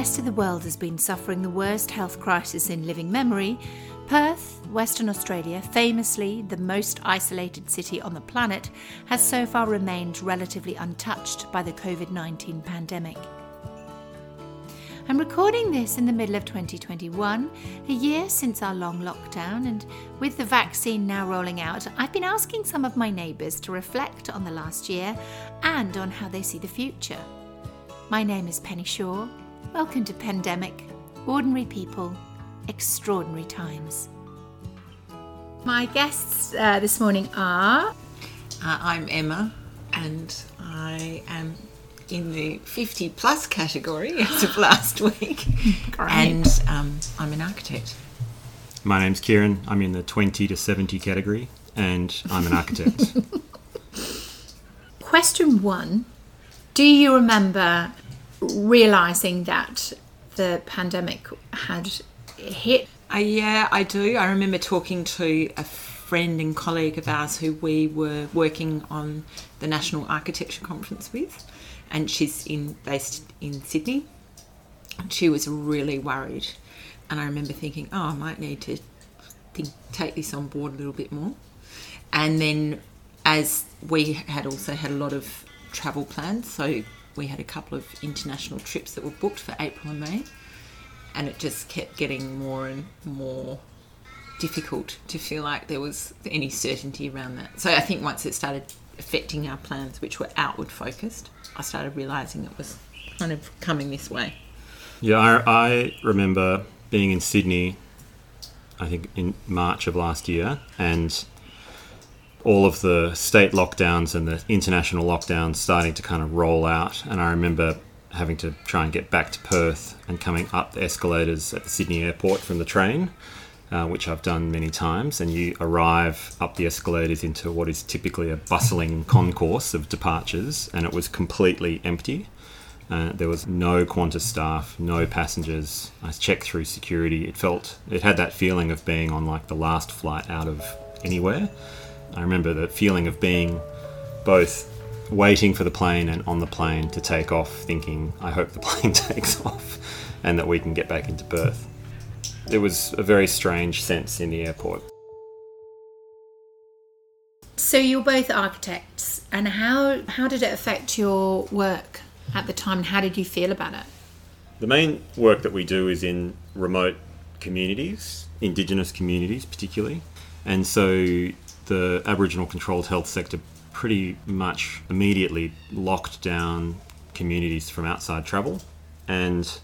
rest of the world has been suffering the worst health crisis in living memory, Perth, Western Australia, famously the most isolated city on the planet, has so far remained relatively untouched by the COVID 19 pandemic. I'm recording this in the middle of 2021, a year since our long lockdown, and with the vaccine now rolling out, I've been asking some of my neighbours to reflect on the last year and on how they see the future. My name is Penny Shaw. Welcome to Pandemic Ordinary People, Extraordinary Times. My guests uh, this morning are. Uh, I'm Emma, and I am in the 50 plus category as of last week. Great. And um, I'm an architect. My name's Kieran. I'm in the 20 to 70 category and I'm an architect. Question one Do you remember realizing that the pandemic had hit? Uh, yeah, I do. I remember talking to a friend and colleague of ours who we were working on the National Architecture Conference with, and she's in based in Sydney. She was really worried, and I remember thinking, oh, I might need to think, take this on board a little bit more. And then, as we had also had a lot of travel plans, so we had a couple of international trips that were booked for April and May, and it just kept getting more and more difficult to feel like there was any certainty around that. So I think once it started affecting our plans, which were outward focused, I started realizing it was kind of coming this way. yeah, I, I remember being in Sydney, I think in March of last year, and all of the state lockdowns and the international lockdowns starting to kind of roll out. And I remember having to try and get back to Perth and coming up the escalators at the Sydney airport from the train. Uh, which I've done many times, and you arrive up the escalators into what is typically a bustling concourse of departures, and it was completely empty. Uh, there was no Qantas staff, no passengers. I checked through security. It felt, it had that feeling of being on like the last flight out of anywhere. I remember the feeling of being both waiting for the plane and on the plane to take off, thinking, I hope the plane takes off and that we can get back into Perth. It was a very strange sense in the airport. So you're both architects, and how how did it affect your work at the time? And how did you feel about it? The main work that we do is in remote communities, Indigenous communities particularly. And so the Aboriginal controlled health sector pretty much immediately locked down communities from outside travel. And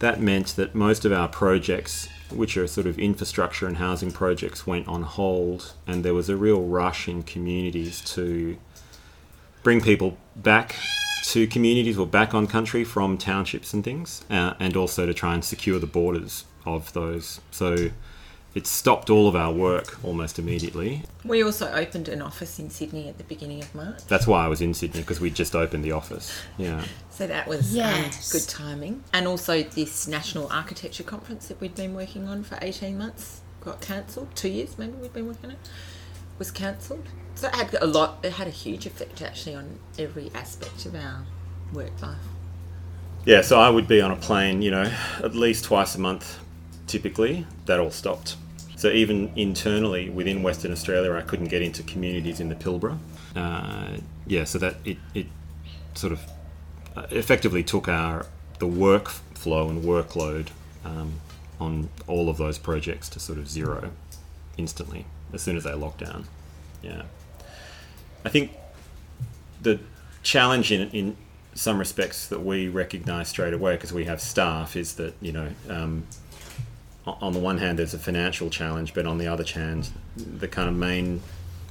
that meant that most of our projects, which are sort of infrastructure and housing projects, went on hold. And there was a real rush in communities to bring people back to communities or back on country from townships and things, uh, and also to try and secure the borders of those. So it stopped all of our work almost immediately. We also opened an office in Sydney at the beginning of March. That's why I was in Sydney because we just opened the office. Yeah. So that was Yes. um, good timing. And also this National Architecture Conference that we'd been working on for 18 months got cancelled. Two years maybe we'd been working on it. Was cancelled. So it had a lot, it had a huge effect actually on every aspect of our work life. Yeah, so I would be on a plane, you know, at least twice a month typically. That all stopped. So even internally within Western Australia, I couldn't get into communities in the Pilbara. Uh, yeah, so that it, it sort of uh, effectively took our the workflow and workload um, on all of those projects to sort of zero instantly as soon as they locked down. Yeah, I think the challenge in in some respects that we recognise straight away because we have staff is that you know um, on the one hand there's a financial challenge, but on the other hand, the kind of main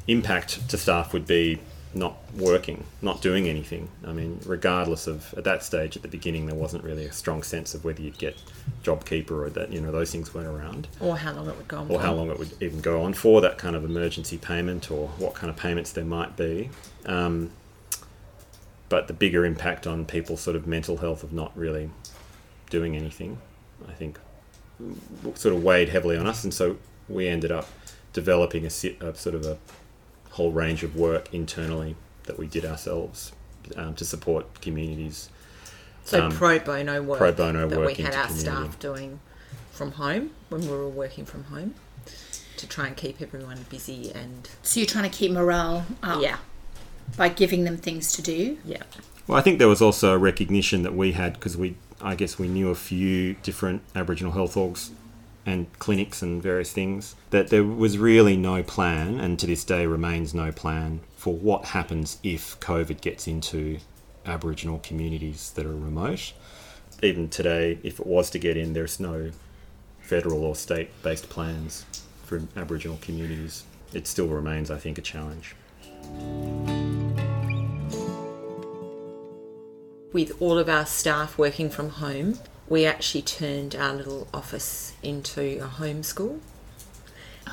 impact to staff would be not working, not doing anything. I mean, regardless of at that stage at the beginning, there wasn't really a strong sense of whether you'd get JobKeeper or that you know those things weren't around Or how long it would go on or for. how long it would even go on for that kind of emergency payment or what kind of payments there might be. Um, but the bigger impact on people's sort of mental health of not really doing anything, I think, sort of weighed heavily on us, and so we ended up developing a, a sort of a whole range of work internally that we did ourselves um, to support communities So um, pro bono work pro bono that work we had our community. staff doing from home when we were all working from home to try and keep everyone busy and So you're trying to keep morale up yeah, by giving them things to do. yeah. Well, I think there was also a recognition that we had because we, I guess, we knew a few different Aboriginal health orgs and clinics and various things that there was really no plan, and to this day remains no plan for what happens if COVID gets into Aboriginal communities that are remote. Even today, if it was to get in, there's no federal or state-based plans for Aboriginal communities. It still remains, I think, a challenge. With all of our staff working from home, we actually turned our little office into a homeschool.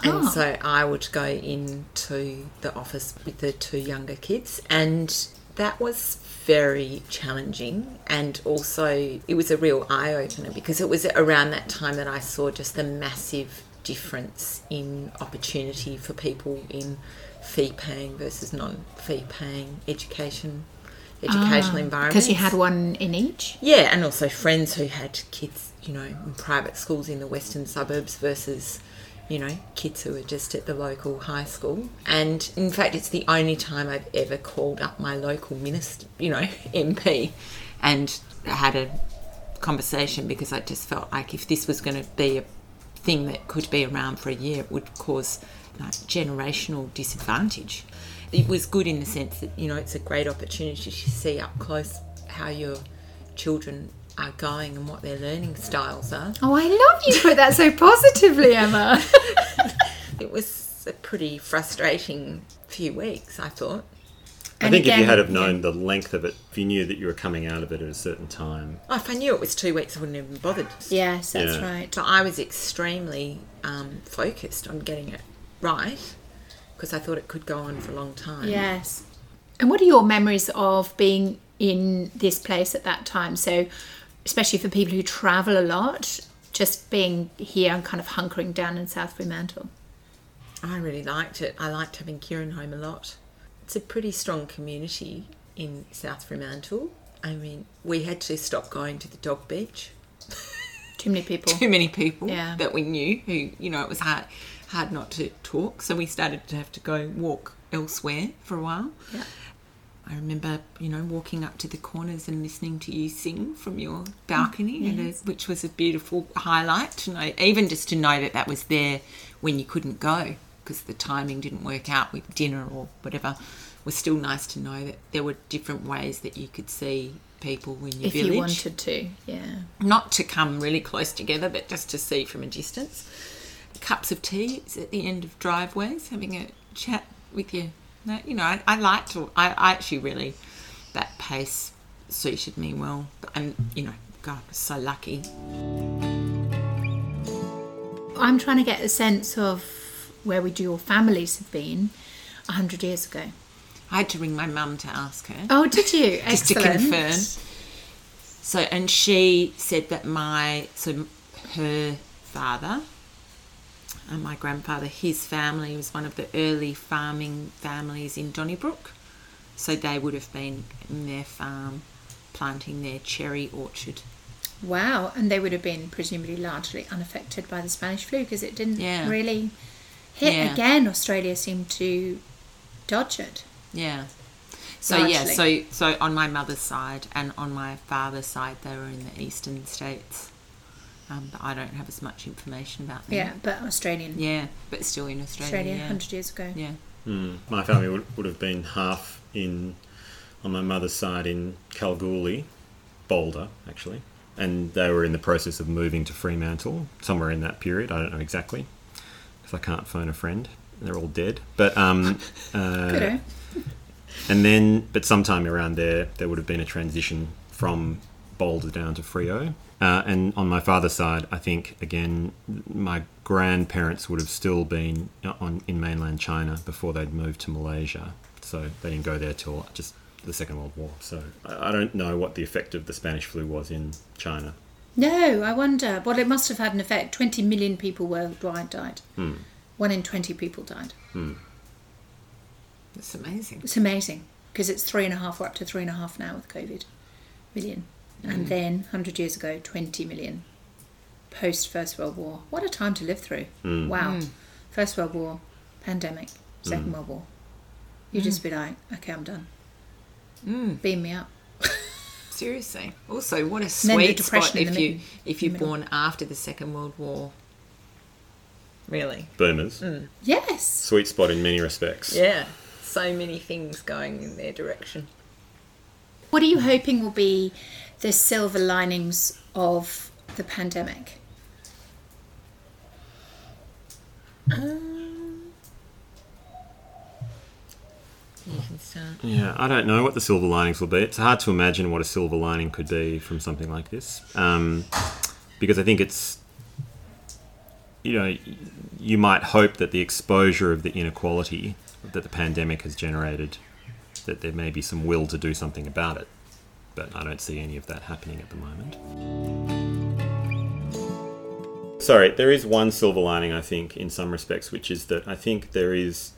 And Ah. so I would go into the office with the two younger kids, and that was very challenging. And also, it was a real eye opener because it was around that time that I saw just the massive difference in opportunity for people in fee paying versus non fee paying education, educational environments. Because Ah, you had one in each. Yeah, and also friends who had kids, you know, in private schools in the western suburbs versus, you know, kids who were just at the local high school. And in fact, it's the only time I've ever called up my local minister, you know, MP, and had a conversation because I just felt like if this was going to be a thing that could be around for a year, it would cause like, generational disadvantage. It was good in the sense that, you know, it's a great opportunity to see up close how your children are going and what their learning styles are. Oh, I love you put that so positively, Emma. It was a pretty frustrating few weeks, I thought. I And think if you had have known the length of it, if you knew that you were coming out of it at a certain time, Oh, if I knew it was two weeks, I wouldn't have been bothered. yes, that's Yeah. right. So I was extremely um, focused on getting it right because I thought it could go on for a long time. Yes. And what are your memories of being in this place at that time? So, especially for people who travel a lot, just being here and kind of hunkering down in South Fremantle. I really liked it. I liked having Kieran home a lot. It's a pretty strong community in South Fremantle. I mean, we had to stop going to the dog beach. Too many people. Too many people Yeah. that we knew who, you know, it was hard, hard not to talk. So we started to have to go walk elsewhere for a while. Yeah. I remember, you know, walking up to the corners and listening to you sing from your balcony, mm, and it- which was a beautiful highlight to know, even just to know that that was there when you couldn't go because the timing didn't work out with dinner or whatever. Was still nice to know that there were different ways that you could see people in your if village you wanted to, yeah. not to come really close together, but just to see from a distance. Cups of tea at the end of driveways, having a chat with you. You know, I, I like to. I, I actually really that pace suited me well, and you know, God, I was so lucky. I'm trying to get a sense of where would your families have been a hundred years ago. I had to ring my mum to ask her. Oh, did you? just to confirm. So, and she said that my so her father and my grandfather, his family was one of the early farming families in Donnybrook. So they would have been in their farm planting their cherry orchard. Wow, and they would have been presumably largely unaffected by the Spanish flu because it didn't Yeah. really hit Yeah. again. Australia seemed to dodge it. Yeah. So yeah, so so on my mother's side and on my father's side, they were in the eastern states. Um, but I don't have as much information about them. Yeah, but Australian, Yeah, but still in Australia. Australia, yeah. hundred years ago. yeah. mm, my family would, would have been half in, on my mother's side in Kalgoorlie, Boulder actually, and they were in the process of moving to Fremantle somewhere in that period. I don't know exactly because I can't phone a friend. They're all dead. But um, uh? And then, but sometime around there, there would have been a transition from Boulder down to Freo. Uh, and on my father's side, I think again, my grandparents would have still been on in mainland China before they'd moved to Malaysia. So they didn't go there till just the Second World War. So I I don't know what the effect of the Spanish flu was in China. No, I wonder. Well, it must have had an effect. Twenty million people worldwide died. Hmm. One in twenty people died. Hmm. It's amazing. It's amazing because it's three and a half. We're up to three and a half now with COVID million. and hmm. then 100 years ago, 20 million. Post First World War. What a time to live through. Hmm. Wow. First World War, pandemic, Second World War. You'd just be like, okay, I'm done. Beam me up. Seriously. Also, what a then the sweet spot if you if you're born after the Second World War. Really? Boomers. Mm. Yes. Sweet spot in many respects. Yeah. So many things going in their direction. What are you hoping will be the silver linings of the pandemic? Um, You can start. Yeah, I don't know what the silver linings will be. It's hard to imagine what a silver lining could be from something like this, um, because I think it's, you know, you might hope that the exposure of the inequality that the pandemic has generated, that there may be some will to do something about it, but I don't see any of that happening at the moment. Sorry, there is one silver lining I think in some respects, which is that I think there is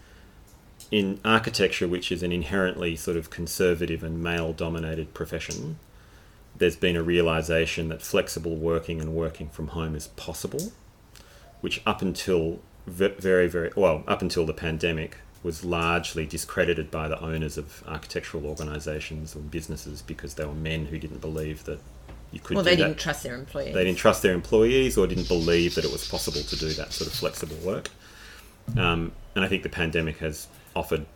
in architecture, which is an inherently sort of conservative and male dominated profession, there's been a realization that flexible working and working from home is possible, which up until very, very well, up until the pandemic, was largely discredited by the owners of architectural organizations and businesses because they were men who didn't believe that you could Well, they that didn't trust their employees. they didn't trust their employees or didn't believe that it was possible to do that sort of flexible work. Um, and I think the pandemic has offered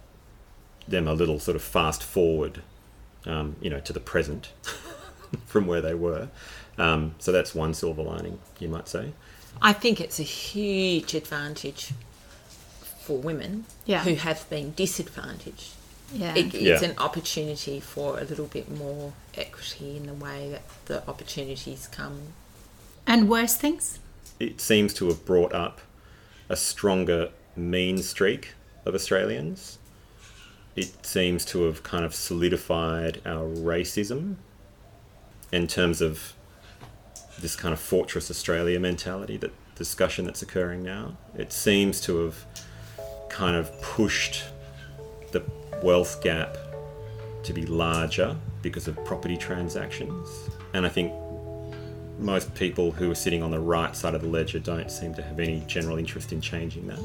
them a little sort of fast forward, um, you know, to the present from where they were. Um, so that's one silver lining, you might say. I think it's a huge advantage for women Yeah. who have been disadvantaged. Yeah. It, it's Yeah. an opportunity for a little bit more equity in the way that the opportunities come. and worse things? It seems to have brought up a stronger mean streak of Australians. It seems to have kind of solidified our racism in terms of this kind of fortress Australia mentality that discussion that's occurring now. It seems to have kind of pushed the wealth gap to be larger because of property transactions. And I think most people who are sitting on the right side of the ledger don't seem to have any general interest in changing that.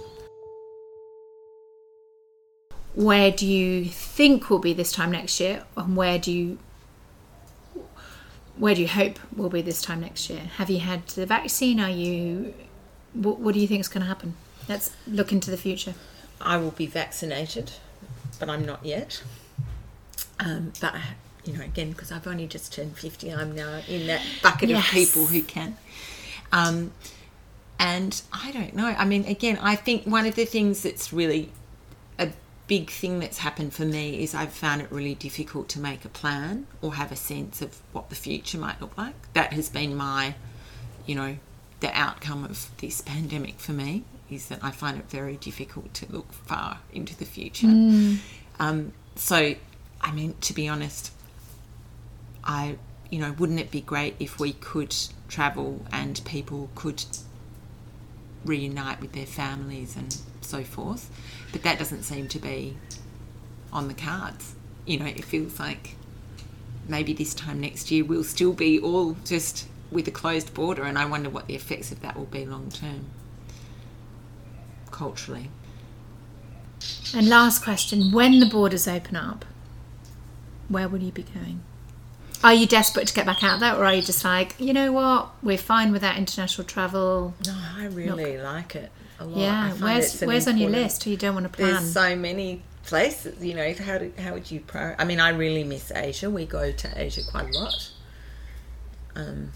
Where do you think will be this time next year, and where do you where do you hope will be this time next year? Have you had the vaccine? Are you what, what do you think is going to happen? Let's look into the future. I will be vaccinated, but I'm not yet. Um, but I- you know, again, because I've only just turned fifty, I'm now in that bucket Yes. of people who can. Um, and I don't know. I mean, again, I think one of the things that's really big thing that's happened for me is I've found it really difficult to make a plan or have a sense of what the future might look like. That has been my, you know, the outcome of this pandemic for me is that I find it very difficult to look far into the future. Um, so, I mean, to be honest, I, you know, wouldn't it be great if we could travel and people could reunite with their families and so forth? But that doesn't seem to be on the cards. You know, it feels like maybe this time next year we'll still be all just with a closed border, and I wonder what the effects of that will be long term, culturally. And last question: When the borders open up, where will you be going? Are you desperate to get back out there, or are you just like, you know what, we're fine without international travel? No, I really like it a lot. Yeah, where's where's on your list? Or you don't want to plan? There's so many places, you know. How do, how would you pro? I mean, I really miss Asia. We go to Asia quite a lot. Um,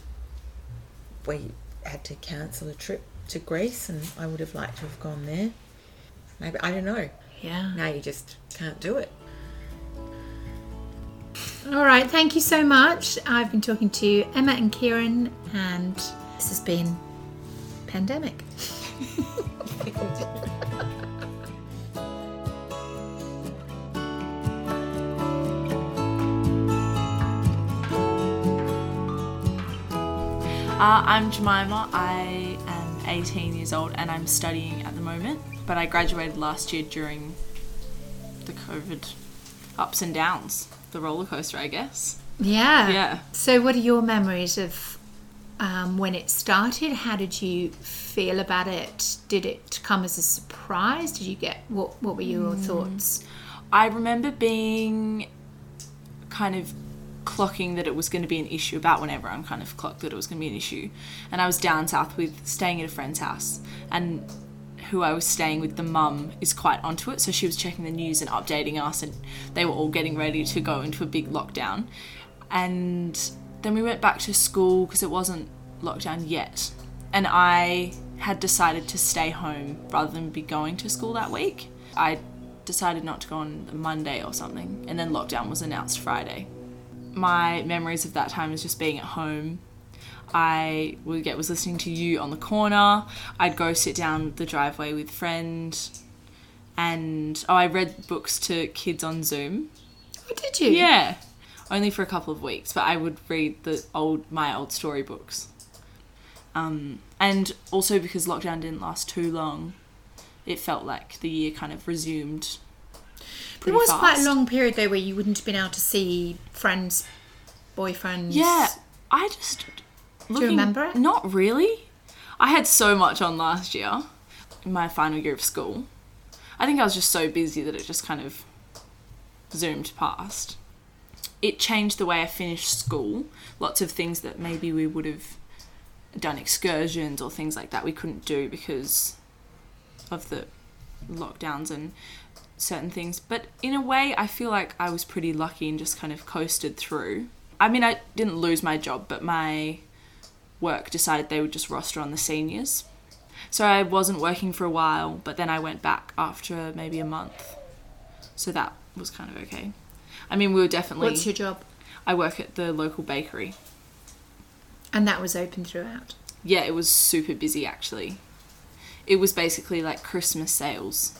we had to cancel a trip to Greece, and I would have liked to have gone there. Maybe I don't know. yeah. Now you just can't do it. All right, thank you so much. I've been talking to Emma and Kieran, and this has been Pandemic. Uh, I'm Jemima. I am 18 years old and I'm studying at the moment, but I graduated last year during the COVID ups and downs, the roller coaster, I guess. Yeah. Yeah. So, what are your memories of um, when it started? How did you feel about it? Did it come as a surprise? Did you get what? What were your thoughts? I remember being kind of clocking that it was going to be an issue about when everyone kind of clocked that it was going to be an issue. And I was down south with staying at a friend's house and who I was staying with, the mum, is quite onto it. So she was checking the news and updating us, and they were all getting ready to go into a big lockdown. And then we went back to school because it wasn't lockdown yet. And I had decided to stay home rather than be going to school that week. I decided not to go on Monday or something, and then lockdown was announced Friday. My memories of that time is just being at home. I would get was listening to you on the corner. I'd go sit down the driveway with friends, and oh, I read books to kids on Zoom. Oh, did you? Yeah, only for a couple of weeks, but I would read the old my old storybooks. Um, and also because lockdown didn't last too long, it felt like the year kind of resumed. There was quite a long period though where you wouldn't have been able to see friends, boyfriends. Yeah, I just. Looking, remember it? Not really. I had so much on last year, in my final year of school. I think I was just so busy that it just kind of zoomed past. It changed the way I finished school. Lots of things that maybe we would have done excursions or things like that we couldn't do because of the lockdowns and certain things. But in a way, I feel like I was pretty lucky and just kind of coasted through. I mean, I didn't lose my job, but my work decided they would just roster on the seniors. So I wasn't working for a while, but then I went back after maybe a month. So that was kind of okay. I mean, we were definitely. What's your job? I work at the local bakery. And that was open throughout. Yeah, it was super busy actually. It was basically like Christmas sales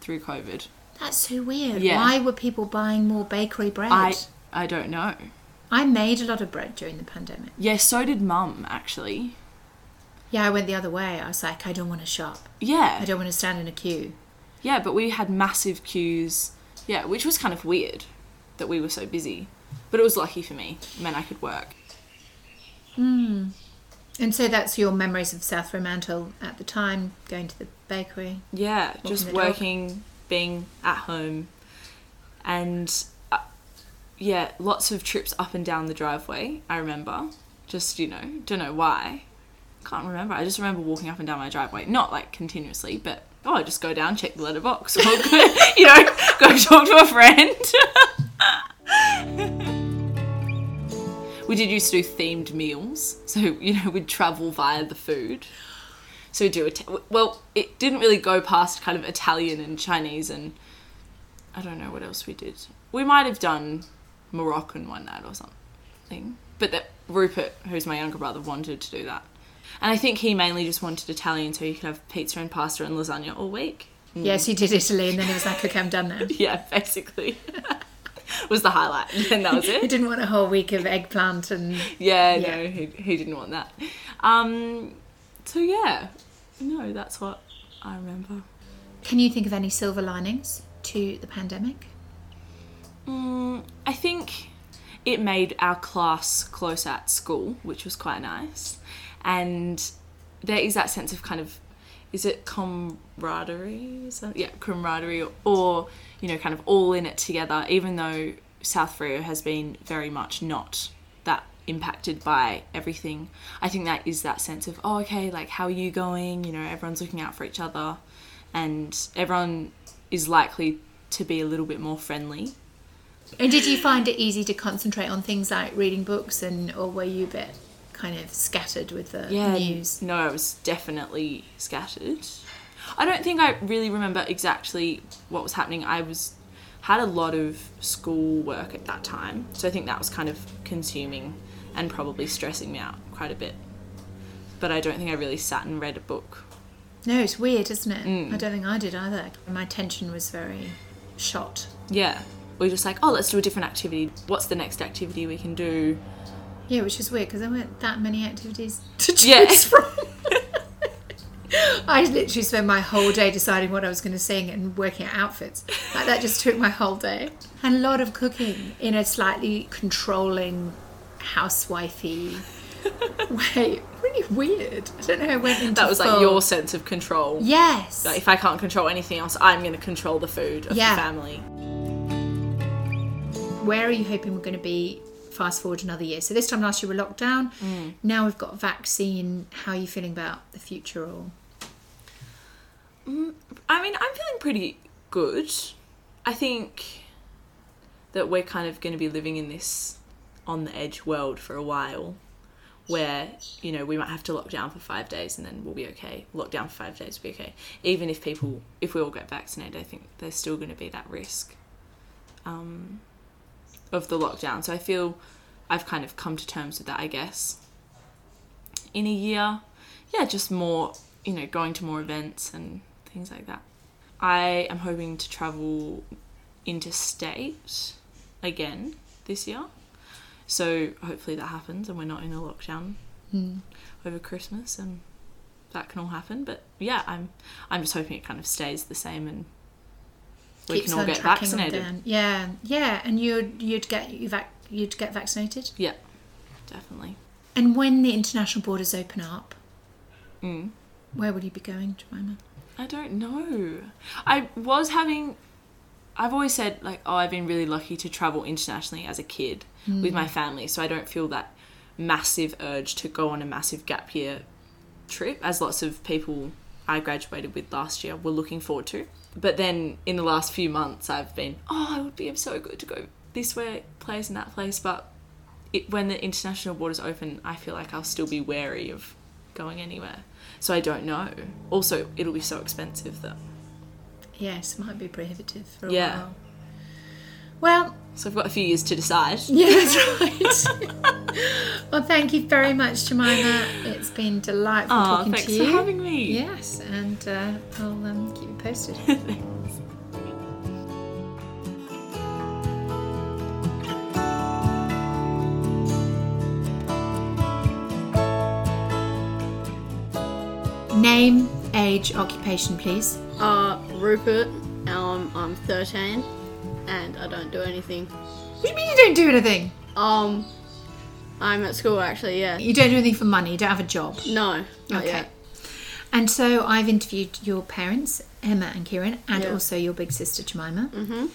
through COVID. That's so weird. Yeah. Why were people buying more bakery bread? I I don't know. I made a lot of bread during the pandemic. Yeah, so did mum actually. Yeah, I went the other way. I was like, I don't want to shop. Yeah. I don't want to stand in a queue. Yeah, but we had massive queues. Yeah, which was kind of weird that we were so busy. But it was lucky for me. It meant I could work. Hmm. And so that's your memories of South Fremantle at the time, going to the bakery. Yeah, just the dog. working, being at home, and yeah, lots of trips up and down the driveway. I remember, just you know, don't know why, can't remember. I just remember walking up and down my driveway, not like continuously, but oh, just go down, check the letterbox, or go, you know, go talk to a friend. we did used to do themed meals, so you know we'd travel via the food. So we do it. Well, it didn't really go past kind of Italian and Chinese, and I don't know what else we did. We might have done Moroccan one night or something, but that Rupert, who's my younger brother, wanted to do that, and I think he mainly just wanted Italian so he could have pizza and pasta and lasagna all week. Yes, he did Italy, and then he was like, okay, I'm done now. Yeah, basically. was the highlight, and that was it. He didn't want a whole week of eggplant and Yeah, Yeah. no, he, he didn't want that. Um, so yeah, no, that's what I remember. Can you think of any silver linings to the pandemic? Mm, I think it made our class close at school, which was quite nice. And there is that sense of kind of, is it camaraderie? Yeah, camaraderie, or, you know, kind of all in it together, even though South Freo has been very much not that impacted by everything. I think that is that sense of, oh, okay, like, how are you going? You know, everyone's looking out for each other, and everyone is likely to be a little bit more friendly And did you find it easy to concentrate on things like reading books, and or were you a bit kind of scattered with the news? No, I was definitely scattered. I don't think I really remember exactly what was happening. I was had a lot of school work at that time, so I think that was kind of consuming and probably stressing me out quite a bit. But I don't think I really sat and read a book. No, it's weird, isn't it? Mm. I don't think I did either. My attention was very shot. Yeah, were just like, oh, let's do a different activity. What's the next activity we can do? Yeah, which is weird because there weren't that many activities to choose Yeah. from. I literally spent my whole day deciding what I was going to sing and working out outfits. Like that just took my whole day. And a lot of cooking in a slightly controlling, housewifey way. Really weird. I don't know I went into That was like your sense of control. Yes. Like if I can't control anything else, I'm going to control the food of Yeah. the family. Where are you hoping we're going to be fast forward another year? So this time last year we were locked down. Now we've got vaccine. How are you feeling about the future or I mean, I'm feeling pretty good. I think that we're kind of going to be living in this on the edge world for a while where, you know, we might have to lock down for five days and then we'll be okay. Lock down for five days, we'll be okay. Even if people, if we all get vaccinated, I think there's still going to be that risk um, of the lockdown. So I feel I've kind of come to terms with that, I guess. In a year, yeah, just more, you know, going to more events and things like that. I am hoping to travel interstate again this year. So hopefully that happens and we're not in a lockdown hmm. over Christmas and that can all happen. But yeah, I'm I'm just hoping it kind of stays the same and we can all get vaccinated. Yeah, yeah, and you'd you'd get you vac- you'd get vaccinated. Yeah, definitely. And when the international borders open up, Mm. where will you be going, Jemima? I don't know. I was having. I've always said like, oh, I've been really lucky to travel internationally as a kid with my family, so I don't feel that massive urge to go on a massive gap year trip, as lots of people I graduated with last year were looking forward to. But then in the last few months, I've been, oh, it would be so good to go this way place and that place, but it, when the international borders open, I feel like I'll still be wary of going anywhere. So I don't know. Also, it'll be so expensive that. Yes, might be prohibitive for a Yeah. while. Well, So I've got a few years to decide. yeah, that's right. well, thank you very much, Jemima. It's been delightful Oh, talking to you. Thanks for having me. Yes, and uh, I'll um, keep you posted. Name, age, occupation, please. Uh, Rupert. Um, I'm 13, and I don't do anything. What do you mean you don't do anything? Um, I'm at school actually. Yeah. You don't do anything for money. You don't have a job. No. Okay. yet. And so I've interviewed your parents, Emma and Kieran, and Yeah. also your big sister Jemima. Mm-hmm.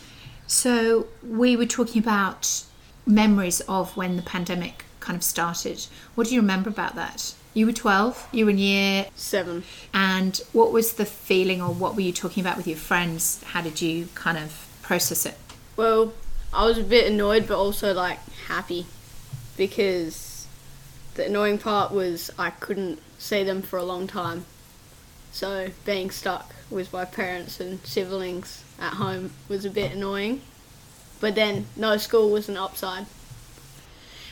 So we were talking about memories of when the pandemic kind of started. What do you remember about that? You were 12, you were in year, Seven. and what was the feeling or what were you talking about with your friends? How did you kind of process it? Well, I was a bit annoyed, but also like happy, because the annoying part was I couldn't see them for a long time. So being stuck with my parents and siblings at home was a bit annoying. But then no school was an upside.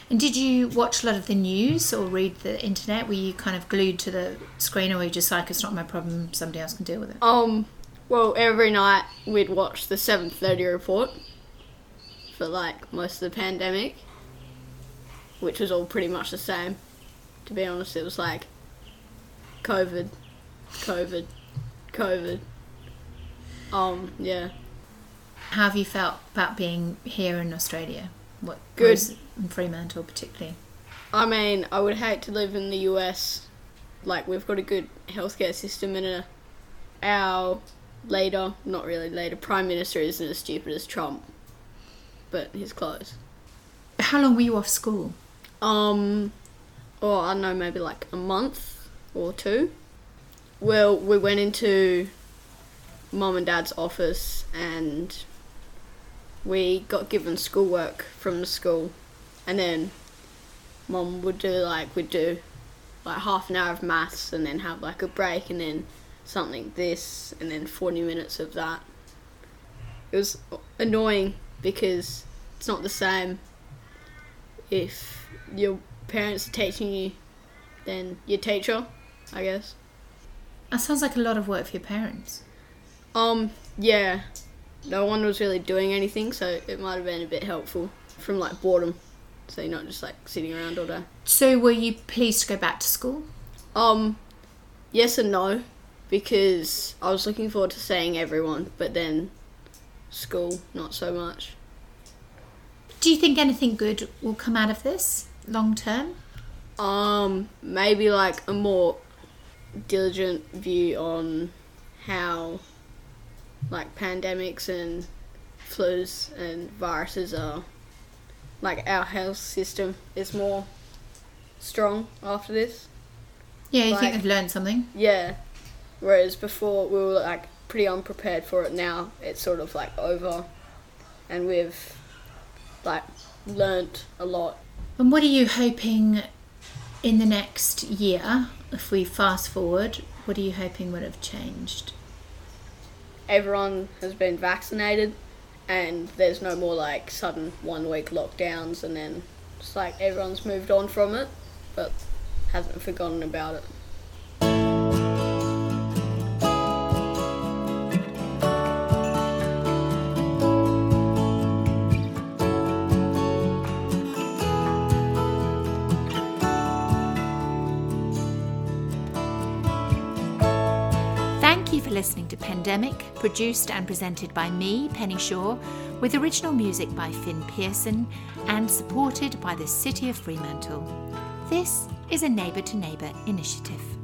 And did you watch a lot of the news or read the internet? Were you kind of glued to the screen or were you just like, it's not my problem, somebody else can deal with it? Um, well, every night we'd watch the 7:30 report for like most of the pandemic, which was all pretty much the same. To be honest, it was like COVID, COVID, COVID. Um, yeah. How have you felt about being here in Australia? What Good. in Fremantle particularly? I mean, I would hate to live in the US. Like we've got a good healthcare system and a, our leader, not really later, prime minister isn't as stupid as Trump, but he's close. How long were you off school? Um, or I don't know, maybe like a month or two. Well, we went into mum and dad's office and we got given schoolwork from the school, and then mum would do like we'd do like half an hour of maths and then have like a break and then something this and then 40 minutes of that. It was annoying because it's not the same if your parents are teaching you than your teacher, I guess. That sounds like a lot of work for your parents. Um, yeah. No one was really doing anything, so it might have been a bit helpful from like boredom. So you're not just like sitting around all day. So were you pleased to go back to school? Um, yes and no. Because I was looking forward to seeing everyone, but then school not so much. Do you think anything good will come out of this long term? Um, maybe like a more diligent view on how like pandemics and flus and viruses are like our health system is more strong after this. Yeah, you Like- think they've learned something? Yeah. Whereas before we were like pretty unprepared for it. Now it's sort of like over, and we've like learnt a lot. And what are you hoping in the next year, if we fast forward, what are you hoping would have changed? Everyone has been vaccinated, and there's no more like sudden one week lockdowns, and then it's like everyone's moved on from it, but hasn't forgotten about it. Pandemic, produced and presented by me, Penny Shaw, with original music by Finn Pearson and supported by the City of Fremantle. This is a neighbour to neighbour initiative.